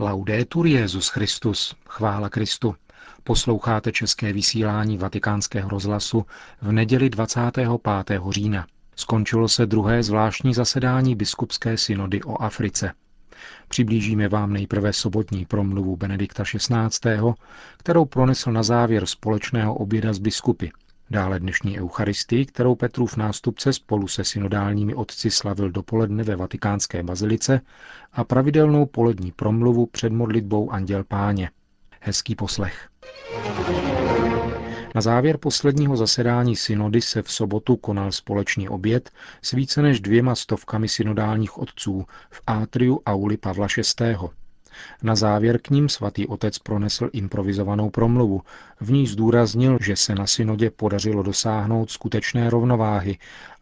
Laudetur Jezus Christus, chvála Kristu. Posloucháte české vysílání Vatikánského rozhlasu v neděli 25. října. Skončilo se druhé zvláštní zasedání biskupské synody o Africe. Přiblížíme vám nejprve sobotní promluvu Benedikta XVI., kterou pronesl na závěr společného oběda z biskupy. Dále dnešní Eucharistii, kterou Petrův nástupce spolu se synodálními otci slavil dopoledne ve vatikánské bazilice a pravidelnou polední promluvu před modlitbou Anděl Páně. Hezký poslech. Na závěr posledního zasedání synody se v sobotu konal společný oběd s více než dvěma stovkami synodálních otců v átriu Auli Pavla VI. Na závěr k ním svatý otec pronesl improvizovanou promluvu, v ní zdůraznil, že se na synodě podařilo dosáhnout skutečné rovnováhy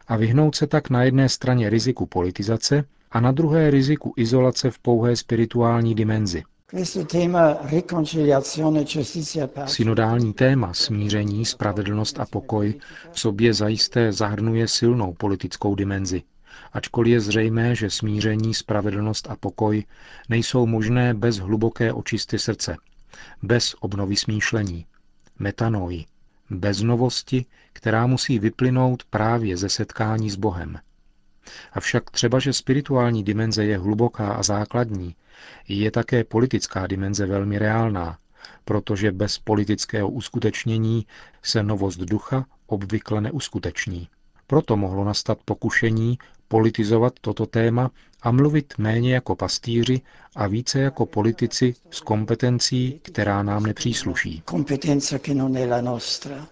a vyhnout se tak na jedné straně riziku politizace a na druhé riziku izolace v pouhé spirituální dimenzi. Synodální téma smíření, spravedlnost a pokoj v sobě zajisté zahrnuje silnou politickou dimenzi ačkoliv je zřejmé, že smíření, spravedlnost a pokoj nejsou možné bez hluboké očisty srdce, bez obnovy smýšlení, metanoji, bez novosti, která musí vyplynout právě ze setkání s Bohem. Avšak třeba, že spirituální dimenze je hluboká a základní, je také politická dimenze velmi reálná, protože bez politického uskutečnění se novost ducha obvykle neuskuteční. Proto mohlo nastat pokušení politizovat toto téma a mluvit méně jako pastýři a více jako politici s kompetencí, která nám nepřísluší.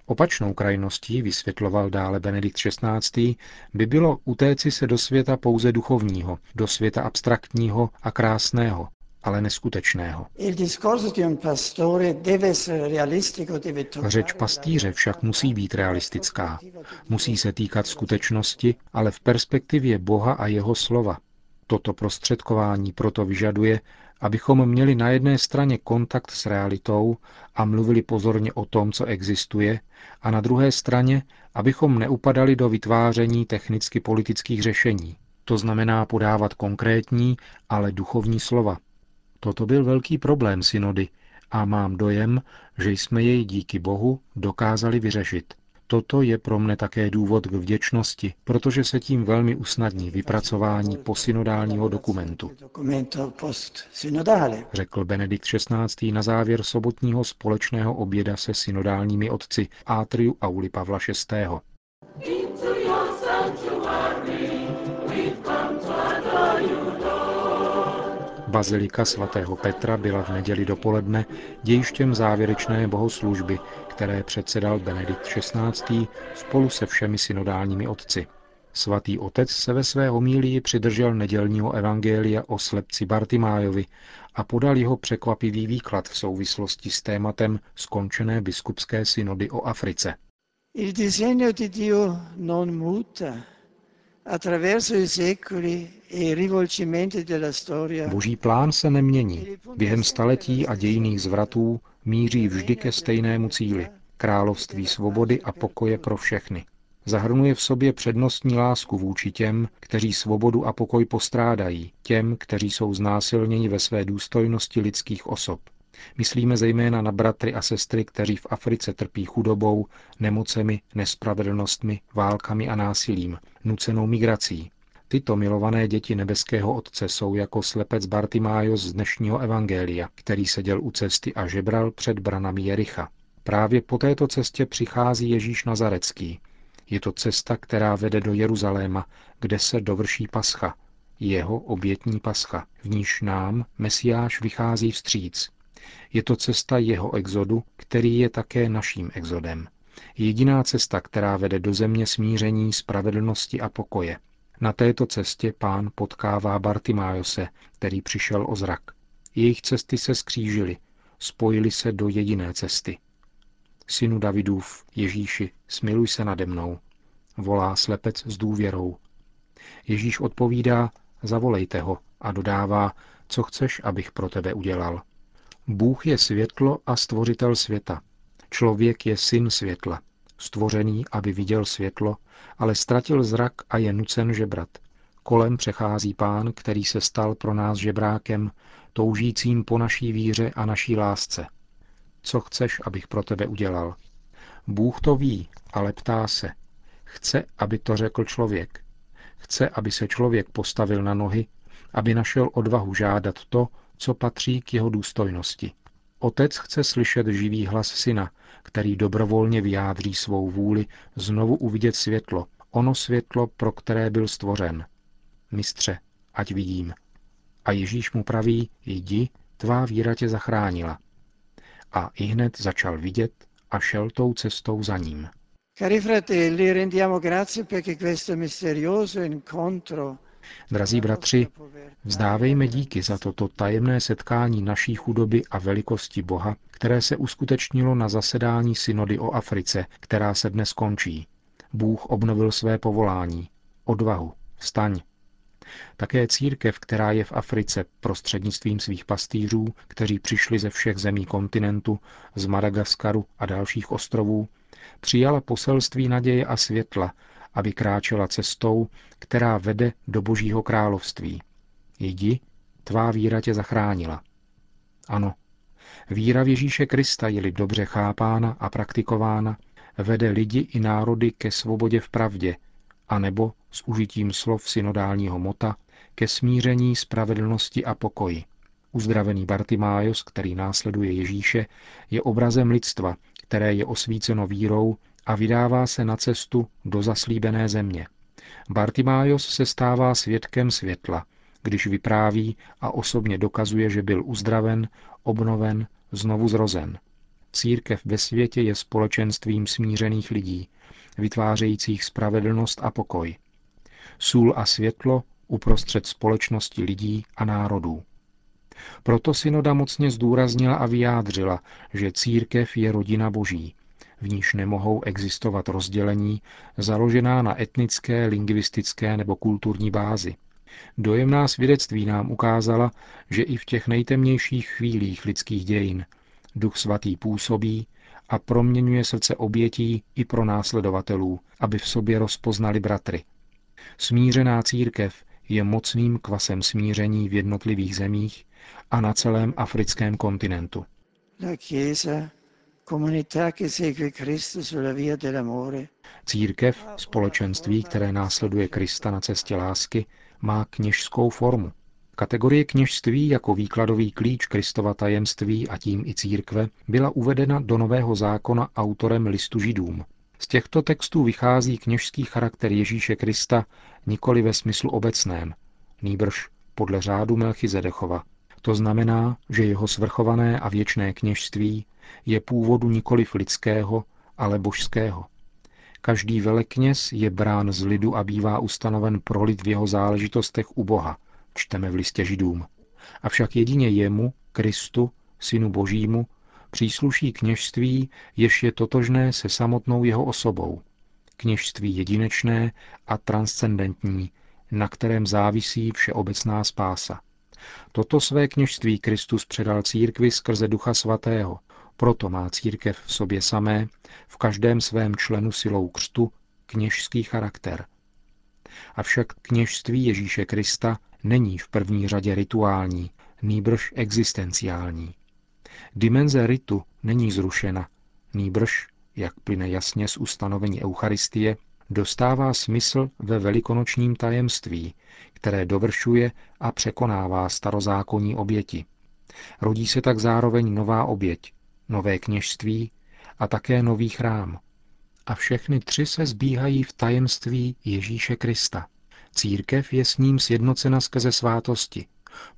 Opačnou krajností, vysvětloval dále Benedikt XVI., by bylo utéci se do světa pouze duchovního, do světa abstraktního a krásného, ale neskutečného. Řeč pastýře však musí být realistická. Musí se týkat skutečnosti, ale v perspektivě Boha a jeho slova. Toto prostředkování proto vyžaduje, abychom měli na jedné straně kontakt s realitou a mluvili pozorně o tom, co existuje, a na druhé straně, abychom neupadali do vytváření technicky politických řešení. To znamená podávat konkrétní, ale duchovní slova, Toto byl velký problém synody a mám dojem, že jsme jej díky Bohu dokázali vyřešit. Toto je pro mne také důvod k vděčnosti, protože se tím velmi usnadní vypracování posynodálního dokumentu. Řekl Benedikt XVI. na závěr sobotního společného oběda se synodálními otci Átriu Auli Pavla VI. Bazilika svatého Petra byla v neděli dopoledne dějištěm závěrečné bohoslužby, které předsedal Benedikt XVI. spolu se všemi synodálními otci. Svatý otec se ve své homílii přidržel nedělního evangelia o slepci Bartimájovi a podal jeho překvapivý výklad v souvislosti s tématem skončené biskupské synody o Africe. Il disegno di Dio non muta, Boží plán se nemění. Během staletí a dějiných zvratů míří vždy ke stejnému cíli království svobody a pokoje pro všechny. Zahrnuje v sobě přednostní lásku vůči těm, kteří svobodu a pokoj postrádají, těm, kteří jsou znásilněni ve své důstojnosti lidských osob. Myslíme zejména na bratry a sestry, kteří v Africe trpí chudobou, nemocemi, nespravedlnostmi, válkami a násilím, nucenou migrací. Tyto milované děti nebeského Otce jsou jako slepec Bartimájos z dnešního evangelia, který seděl u cesty a žebral před branami Jericha. Právě po této cestě přichází Ježíš Nazarecký. Je to cesta, která vede do Jeruzaléma, kde se dovrší pascha, jeho obětní pascha, v níž nám Mesiáš vychází vstříc. Je to cesta jeho exodu, který je také naším exodem. Jediná cesta, která vede do země smíření, spravedlnosti a pokoje. Na této cestě pán potkává Bartimájose, který přišel o zrak. Jejich cesty se skřížily, spojily se do jediné cesty. Synu Davidův, Ježíši, smiluj se nade mnou, volá slepec s důvěrou. Ježíš odpovídá, zavolejte ho a dodává, co chceš, abych pro tebe udělal. Bůh je světlo a stvořitel světa. Člověk je syn světla, stvořený, aby viděl světlo, ale ztratil zrak a je nucen žebrat. Kolem přechází pán, který se stal pro nás žebrákem, toužícím po naší víře a naší lásce. Co chceš, abych pro tebe udělal? Bůh to ví, ale ptá se. Chce, aby to řekl člověk. Chce, aby se člověk postavil na nohy, aby našel odvahu žádat to, co patří k jeho důstojnosti. Otec chce slyšet živý hlas syna, který dobrovolně vyjádří svou vůli znovu uvidět světlo, ono světlo, pro které byl stvořen. Mistře, ať vidím. A Ježíš mu praví, jdi, tvá víra tě zachránila. A i hned začal vidět a šel tou cestou za ním. Cari fratelli, rendiamo grazie perché questo misterioso incontro Drazí bratři, vzdávejme díky za toto tajemné setkání naší chudoby a velikosti Boha, které se uskutečnilo na zasedání synody o Africe, která se dnes končí. Bůh obnovil své povolání. Odvahu. Vstaň. Také církev, která je v Africe prostřednictvím svých pastýřů, kteří přišli ze všech zemí kontinentu, z Madagaskaru a dalších ostrovů, přijala poselství naděje a světla, aby kráčela cestou, která vede do Božího království. Jdi, tvá víra tě zachránila. Ano, víra v Ježíše Krista je-li dobře chápána a praktikována, vede lidi i národy ke svobodě v pravdě, anebo s užitím slov synodálního mota ke smíření, spravedlnosti a pokoji. Uzdravený Bartimájos, který následuje Ježíše, je obrazem lidstva, které je osvíceno vírou a vydává se na cestu do zaslíbené země. Bartimájos se stává svědkem světla, když vypráví a osobně dokazuje, že byl uzdraven, obnoven, znovu zrozen. Církev ve světě je společenstvím smířených lidí, vytvářejících spravedlnost a pokoj. Sůl a světlo uprostřed společnosti lidí a národů. Proto synoda mocně zdůraznila a vyjádřila, že církev je rodina boží, v níž nemohou existovat rozdělení založená na etnické, lingvistické nebo kulturní bázi. Dojemná svědectví nám ukázala, že i v těch nejtemnějších chvílích lidských dějin Duch Svatý působí a proměňuje srdce obětí i pro následovatelů, aby v sobě rozpoznali bratry. Smířená církev je mocným kvasem smíření v jednotlivých zemích a na celém africkém kontinentu. Církev, společenství, které následuje Krista na cestě lásky, má kněžskou formu. Kategorie kněžství jako výkladový klíč Kristova tajemství a tím i církve byla uvedena do Nového zákona autorem listu židům. Z těchto textů vychází kněžský charakter Ježíše Krista nikoli ve smyslu obecném, nýbrž podle řádu Melchizedechova. To znamená, že jeho svrchované a věčné kněžství je původu nikoli lidského, ale božského. Každý velekněz je brán z lidu a bývá ustanoven pro lid v jeho záležitostech u Boha, čteme v listě židům. Avšak jedině jemu, Kristu, synu božímu, přísluší kněžství, jež je totožné se samotnou jeho osobou. Kněžství jedinečné a transcendentní, na kterém závisí všeobecná spása. Toto své kněžství Kristus předal církvi skrze Ducha Svatého, proto má církev v sobě samé, v každém svém členu silou křtu, kněžský charakter. Avšak kněžství Ježíše Krista není v první řadě rituální, nýbrž existenciální. Dimenze ritu není zrušena, nýbrž, jak plyne jasně z ustanovení Eucharistie, dostává smysl ve velikonočním tajemství, které dovršuje a překonává starozákonní oběti. Rodí se tak zároveň nová oběť, nové kněžství a také nový chrám. A všechny tři se zbíhají v tajemství Ježíše Krista. Církev je s ním sjednocena skrze svátosti,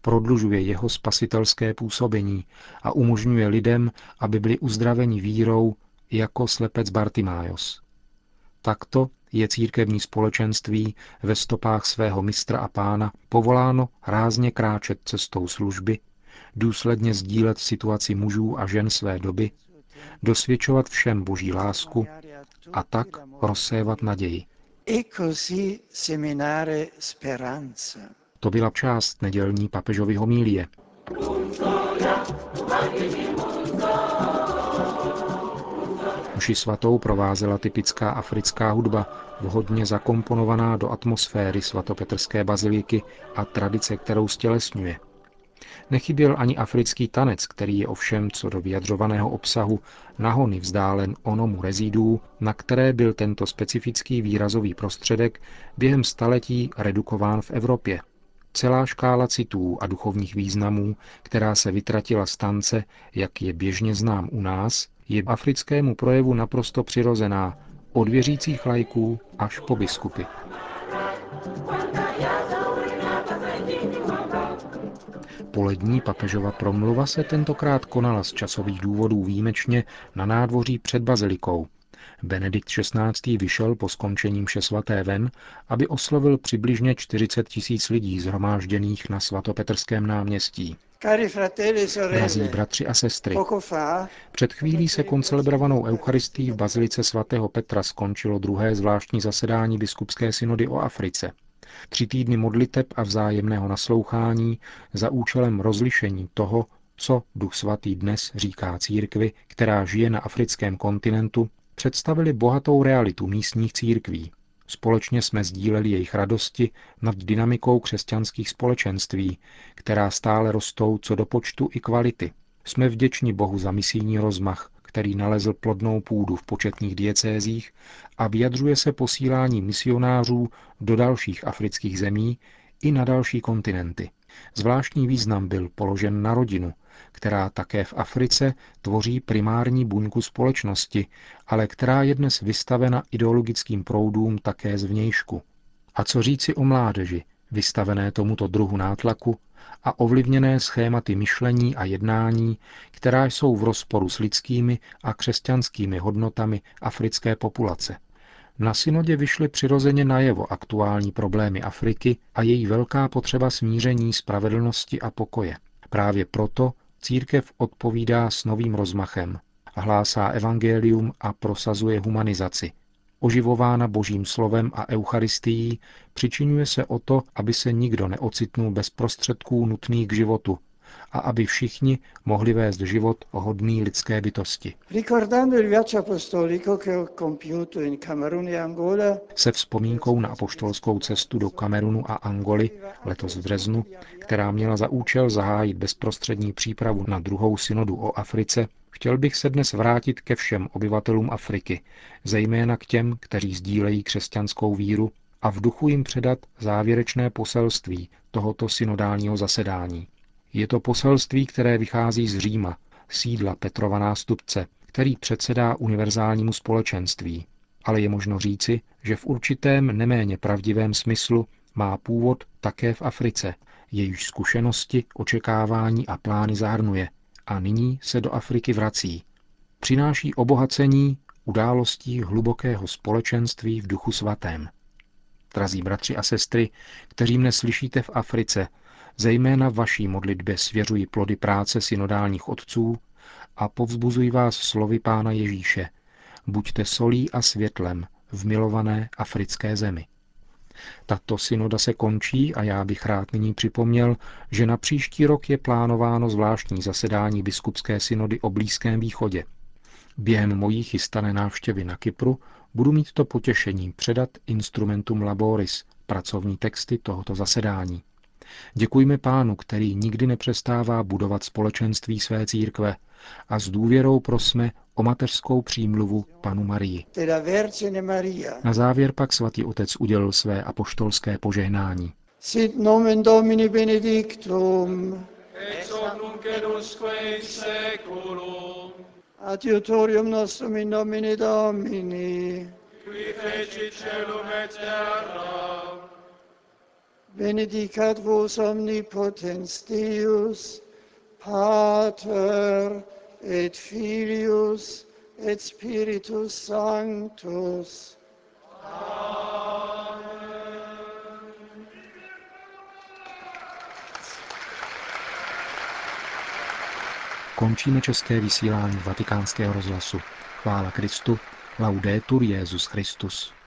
prodlužuje jeho spasitelské působení a umožňuje lidem, aby byli uzdraveni vírou jako slepec Bartimájos. Takto je církevní společenství ve stopách svého mistra a pána povoláno rázně kráčet cestou služby, důsledně sdílet situaci mužů a žen své doby, dosvědčovat všem boží lásku a tak rozsévat naději. E to byla část nedělní papežovy homílie. Mši svatou provázela typická africká hudba, vhodně zakomponovaná do atmosféry svatopetrské baziliky a tradice, kterou stělesňuje. Nechyběl ani africký tanec, který je ovšem co do vyjadřovaného obsahu nahony vzdálen onomu rezidů, na které byl tento specifický výrazový prostředek během staletí redukován v Evropě. Celá škála citů a duchovních významů, která se vytratila z tance, jak je běžně znám u nás, je africkému projevu naprosto přirozená, od věřících lajků až po biskupy. Polední papežova promluva se tentokrát konala z časových důvodů výjimečně na nádvoří před bazilikou. Benedikt XVI. vyšel po skončení mše svaté ven, aby oslovil přibližně 40 tisíc lidí zhromážděných na svatopetrském náměstí. E Drazí bratři a sestry, před chvílí se koncelebrovanou Eucharistií v Bazilice svatého Petra skončilo druhé zvláštní zasedání biskupské synody o Africe. Tři týdny modliteb a vzájemného naslouchání za účelem rozlišení toho, co Duch Svatý dnes říká církvi, která žije na africkém kontinentu, představili bohatou realitu místních církví. Společně jsme sdíleli jejich radosti nad dynamikou křesťanských společenství, která stále rostou co do počtu i kvality. Jsme vděční Bohu za misijní rozmach, který nalezl plodnou půdu v početných diecézích a vyjadřuje se posílání misionářů do dalších afrických zemí i na další kontinenty. Zvláštní význam byl položen na rodinu, která také v Africe tvoří primární buňku společnosti, ale která je dnes vystavena ideologickým proudům také zvnějšku. A co říci o mládeži, vystavené tomuto druhu nátlaku a ovlivněné schématy myšlení a jednání, která jsou v rozporu s lidskými a křesťanskými hodnotami africké populace. Na synodě vyšly přirozeně najevo aktuální problémy Afriky a její velká potřeba smíření, spravedlnosti a pokoje. Právě proto církev odpovídá s novým rozmachem, hlásá evangelium a prosazuje humanizaci, oživována božím slovem a eucharistií, přičinuje se o to, aby se nikdo neocitnul bez prostředků nutných k životu a aby všichni mohli vést život hodný lidské bytosti. E se vzpomínkou na apoštolskou cestu do Kamerunu a Angoly letos v březnu, která měla za účel zahájit bezprostřední přípravu na druhou synodu o Africe, Chtěl bych se dnes vrátit ke všem obyvatelům Afriky, zejména k těm, kteří sdílejí křesťanskou víru a v duchu jim předat závěrečné poselství tohoto synodálního zasedání. Je to poselství, které vychází z Říma, sídla Petrova nástupce, který předsedá univerzálnímu společenství. Ale je možno říci, že v určitém neméně pravdivém smyslu má původ také v Africe, jejíž zkušenosti, očekávání a plány zahrnuje, a nyní se do Afriky vrací. Přináší obohacení událostí hlubokého společenství v duchu svatém. Drazí bratři a sestry, kteří mne slyšíte v Africe, zejména vaší modlitbě svěřuji plody práce synodálních otců a povzbuzuji vás slovy Pána Ježíše. Buďte solí a světlem v milované africké zemi. Tato synoda se končí a já bych rád nyní připomněl, že na příští rok je plánováno zvláštní zasedání biskupské synody o Blízkém východě. Během mojí chystané návštěvy na Kypru budu mít to potěšení předat instrumentum laboris, pracovní texty tohoto zasedání. Děkujme pánu, který nikdy nepřestává budovat společenství své církve a s důvěrou prosme o mateřskou přímluvu panu Marii. Na závěr pak svatý otec udělil své apoštolské požehnání. Sit nomen Domini benedictum, ex hoc nunc et usque in seculum, adiutorium nostrum in nomine Domini, qui feci celum et terra, benedicat vos omnipotens Deus, Pater et Filius et Spiritus Sanctus. Amen. Končíme české vysílání vatikánského rozhlasu. Chvála Kristu. Laudetur Jezus Christus.